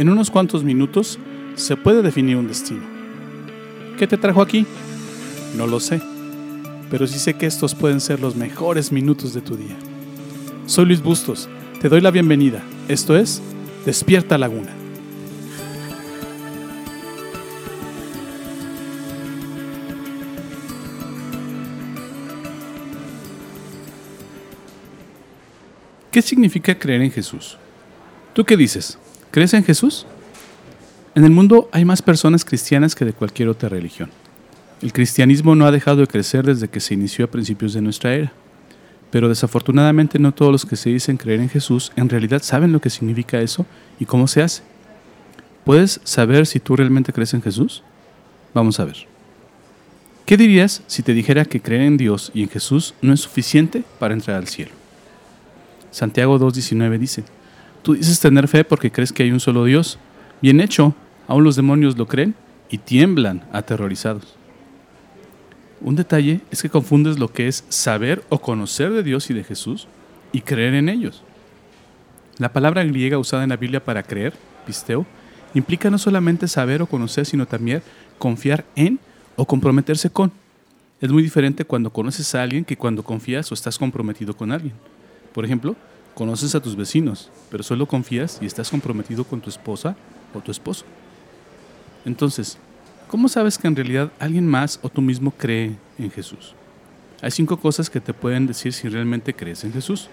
En unos cuantos minutos se puede definir un destino. ¿Qué te trajo aquí? No lo sé, pero sí sé que estos pueden ser los mejores minutos de tu día. Soy Luis Bustos, te doy la bienvenida. Esto es Despierta Laguna. ¿Qué significa creer en Jesús? ¿Tú qué dices? ¿Crees en Jesús? En el mundo hay más personas cristianas que de cualquier otra religión. El cristianismo no ha dejado de crecer desde que se inició a principios de nuestra era. Pero desafortunadamente no todos los que se dicen creer en Jesús en realidad saben lo que significa eso y cómo se hace. ¿Puedes saber si tú realmente crees en Jesús? Vamos a ver. ¿Qué dirías si te dijera que creer en Dios y en Jesús no es suficiente para entrar al cielo? Santiago 2.19 dice, Tú dices tener fe porque crees que hay un solo Dios. Bien hecho, aún los demonios lo creen y tiemblan aterrorizados. Un detalle es que confundes lo que es saber o conocer de Dios y de Jesús y creer en ellos. La palabra griega usada en la Biblia para creer, pisteo, implica no solamente saber o conocer, sino también confiar en o comprometerse con. Es muy diferente cuando conoces a alguien que cuando confías o estás comprometido con alguien. Por ejemplo, Conoces a tus vecinos, pero solo confías y estás comprometido con tu esposa o tu esposo. Entonces, ¿cómo sabes que en realidad alguien más o tú mismo cree en Jesús? Hay cinco cosas que te pueden decir si realmente crees en Jesús.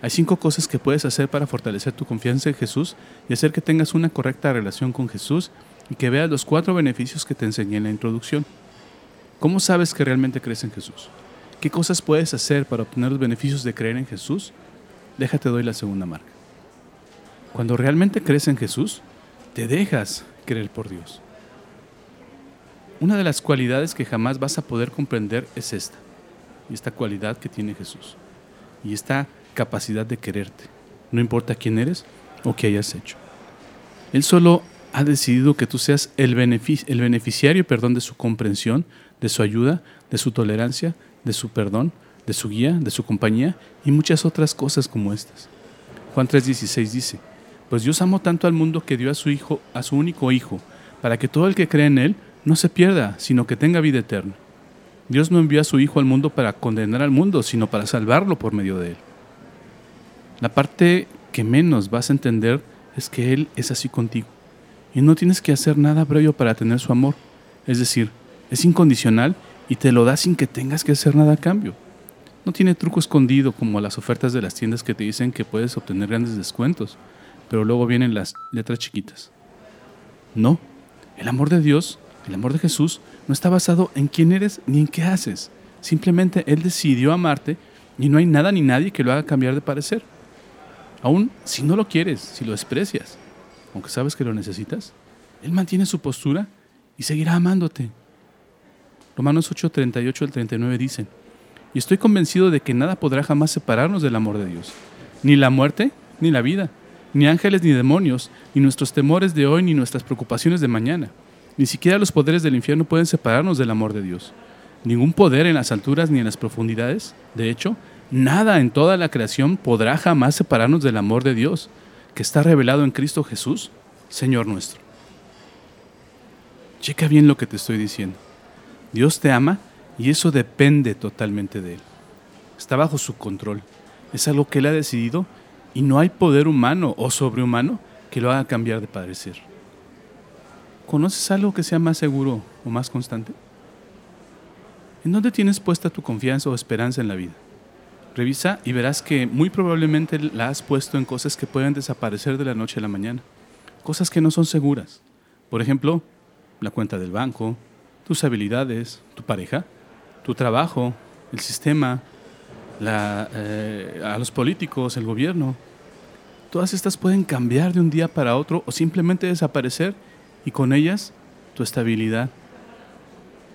Hay cinco cosas que puedes hacer para fortalecer tu confianza en Jesús y hacer que tengas una correcta relación con Jesús y que veas los cuatro beneficios que te enseñé en la introducción. ¿Cómo sabes que realmente crees en Jesús? ¿Qué cosas puedes hacer para obtener los beneficios de creer en Jesús? Déjate doy la segunda marca. Cuando realmente crees en Jesús, te dejas creer por Dios. Una de las cualidades que jamás vas a poder comprender es esta, y esta cualidad que tiene Jesús, y esta capacidad de quererte, no importa quién eres o qué hayas hecho. Él solo ha decidido que tú seas el, el beneficiario perdón, de su comprensión, de su ayuda, de su tolerancia, de su perdón, de su guía, de su compañía y muchas otras cosas como estas. Juan 3:16 dice, pues Dios amó tanto al mundo que dio a su hijo, a su único hijo, para que todo el que cree en él no se pierda, sino que tenga vida eterna. Dios no envió a su hijo al mundo para condenar al mundo, sino para salvarlo por medio de él. La parte que menos vas a entender es que él es así contigo y no tienes que hacer nada previo para tener su amor. Es decir, es incondicional y te lo da sin que tengas que hacer nada a cambio. No tiene truco escondido como las ofertas de las tiendas que te dicen que puedes obtener grandes descuentos, pero luego vienen las letras chiquitas. No, el amor de Dios, el amor de Jesús, no está basado en quién eres ni en qué haces. Simplemente Él decidió amarte y no hay nada ni nadie que lo haga cambiar de parecer. Aún si no lo quieres, si lo desprecias, aunque sabes que lo necesitas, Él mantiene su postura y seguirá amándote. Romanos 8, 38 al 39 dicen, y estoy convencido de que nada podrá jamás separarnos del amor de Dios. Ni la muerte, ni la vida, ni ángeles, ni demonios, ni nuestros temores de hoy, ni nuestras preocupaciones de mañana. Ni siquiera los poderes del infierno pueden separarnos del amor de Dios. Ningún poder en las alturas ni en las profundidades. De hecho, nada en toda la creación podrá jamás separarnos del amor de Dios, que está revelado en Cristo Jesús, Señor nuestro. Checa bien lo que te estoy diciendo. Dios te ama y eso depende totalmente de Él. Está bajo su control. Es algo que Él ha decidido y no hay poder humano o sobrehumano que lo haga cambiar de parecer. ¿Conoces algo que sea más seguro o más constante? ¿En dónde tienes puesta tu confianza o esperanza en la vida? Revisa y verás que muy probablemente la has puesto en cosas que pueden desaparecer de la noche a la mañana. Cosas que no son seguras. Por ejemplo, la cuenta del banco, tus habilidades, tu pareja, tu trabajo, el sistema, eh, a los políticos, el gobierno. Todas estas pueden cambiar de un día para otro o simplemente desaparecer y con ellas tu estabilidad.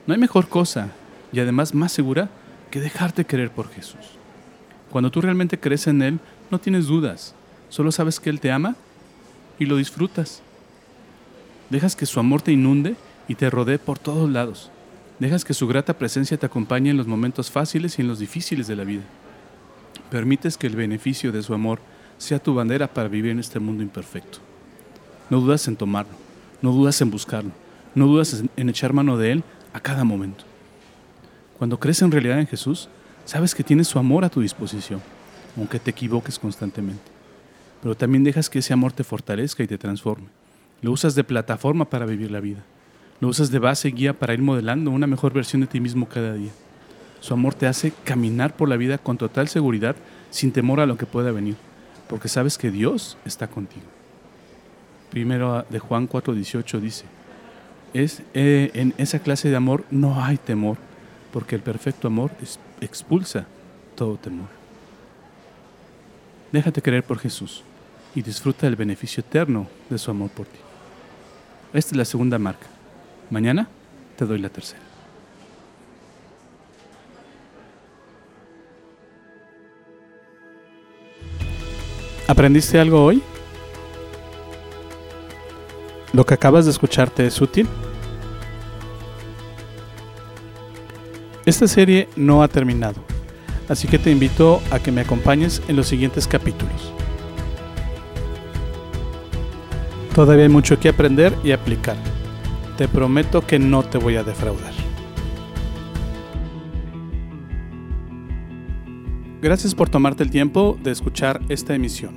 No hay mejor cosa y además más segura que dejarte querer por Jesús. Cuando tú realmente crees en Él, no tienes dudas, solo sabes que Él te ama y lo disfrutas. Dejas que su amor te inunde y te rodee por todos lados. Dejas que su grata presencia te acompañe en los momentos fáciles y en los difíciles de la vida. Permites que el beneficio de su amor sea tu bandera para vivir en este mundo imperfecto. no dudas en tomarlo, no dudas en buscarlo, no dudas en echar mano de Él a cada momento. Cuando crees en realidad en Jesús, sabes que tienes su amor a tu disposición, aunque te equivoques constantemente. Pero también dejas que ese amor te fortalezca y te transforme. Lo usas de plataforma para vivir la vida. Lo usas de base guía para ir modelando una mejor versión de ti mismo cada día. Su amor te hace caminar por la vida con total seguridad, sin temor a lo que pueda venir, porque sabes que Dios está contigo. Primero de Juan 4:18 dice, es, eh, en esa clase de amor no hay temor, porque el perfecto amor expulsa todo temor. Déjate creer por Jesús y disfruta del beneficio eterno de su amor por ti. Esta es la segunda marca. Mañana te doy la tercera. ¿Aprendiste algo hoy? ¿Lo que acabas de escucharte es útil? Esta serie no ha terminado, así que te invito a que me acompañes en los siguientes capítulos. Todavía hay mucho que aprender y aplicar. Te prometo que no te voy a defraudar. Gracias por tomarte el tiempo de escuchar esta emisión.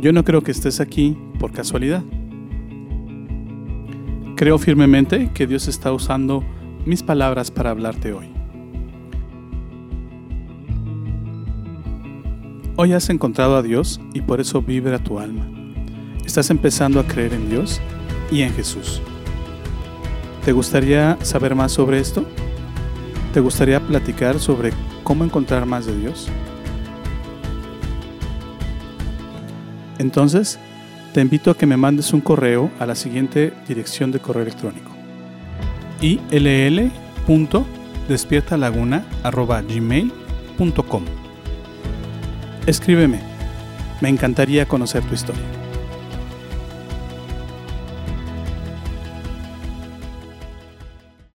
Yo no creo que estés aquí por casualidad. Creo firmemente que Dios está usando mis palabras para hablarte hoy. Hoy has encontrado a Dios y por eso vibra tu alma. Estás empezando a creer en Dios y en Jesús. ¿Te gustaría saber más sobre esto? ¿Te gustaría platicar sobre cómo encontrar más de Dios? Entonces, te invito a que me mandes un correo a la siguiente dirección de correo electrónico ill.despiertalaguna.gmail.com Escríbeme, me encantaría conocer tu historia.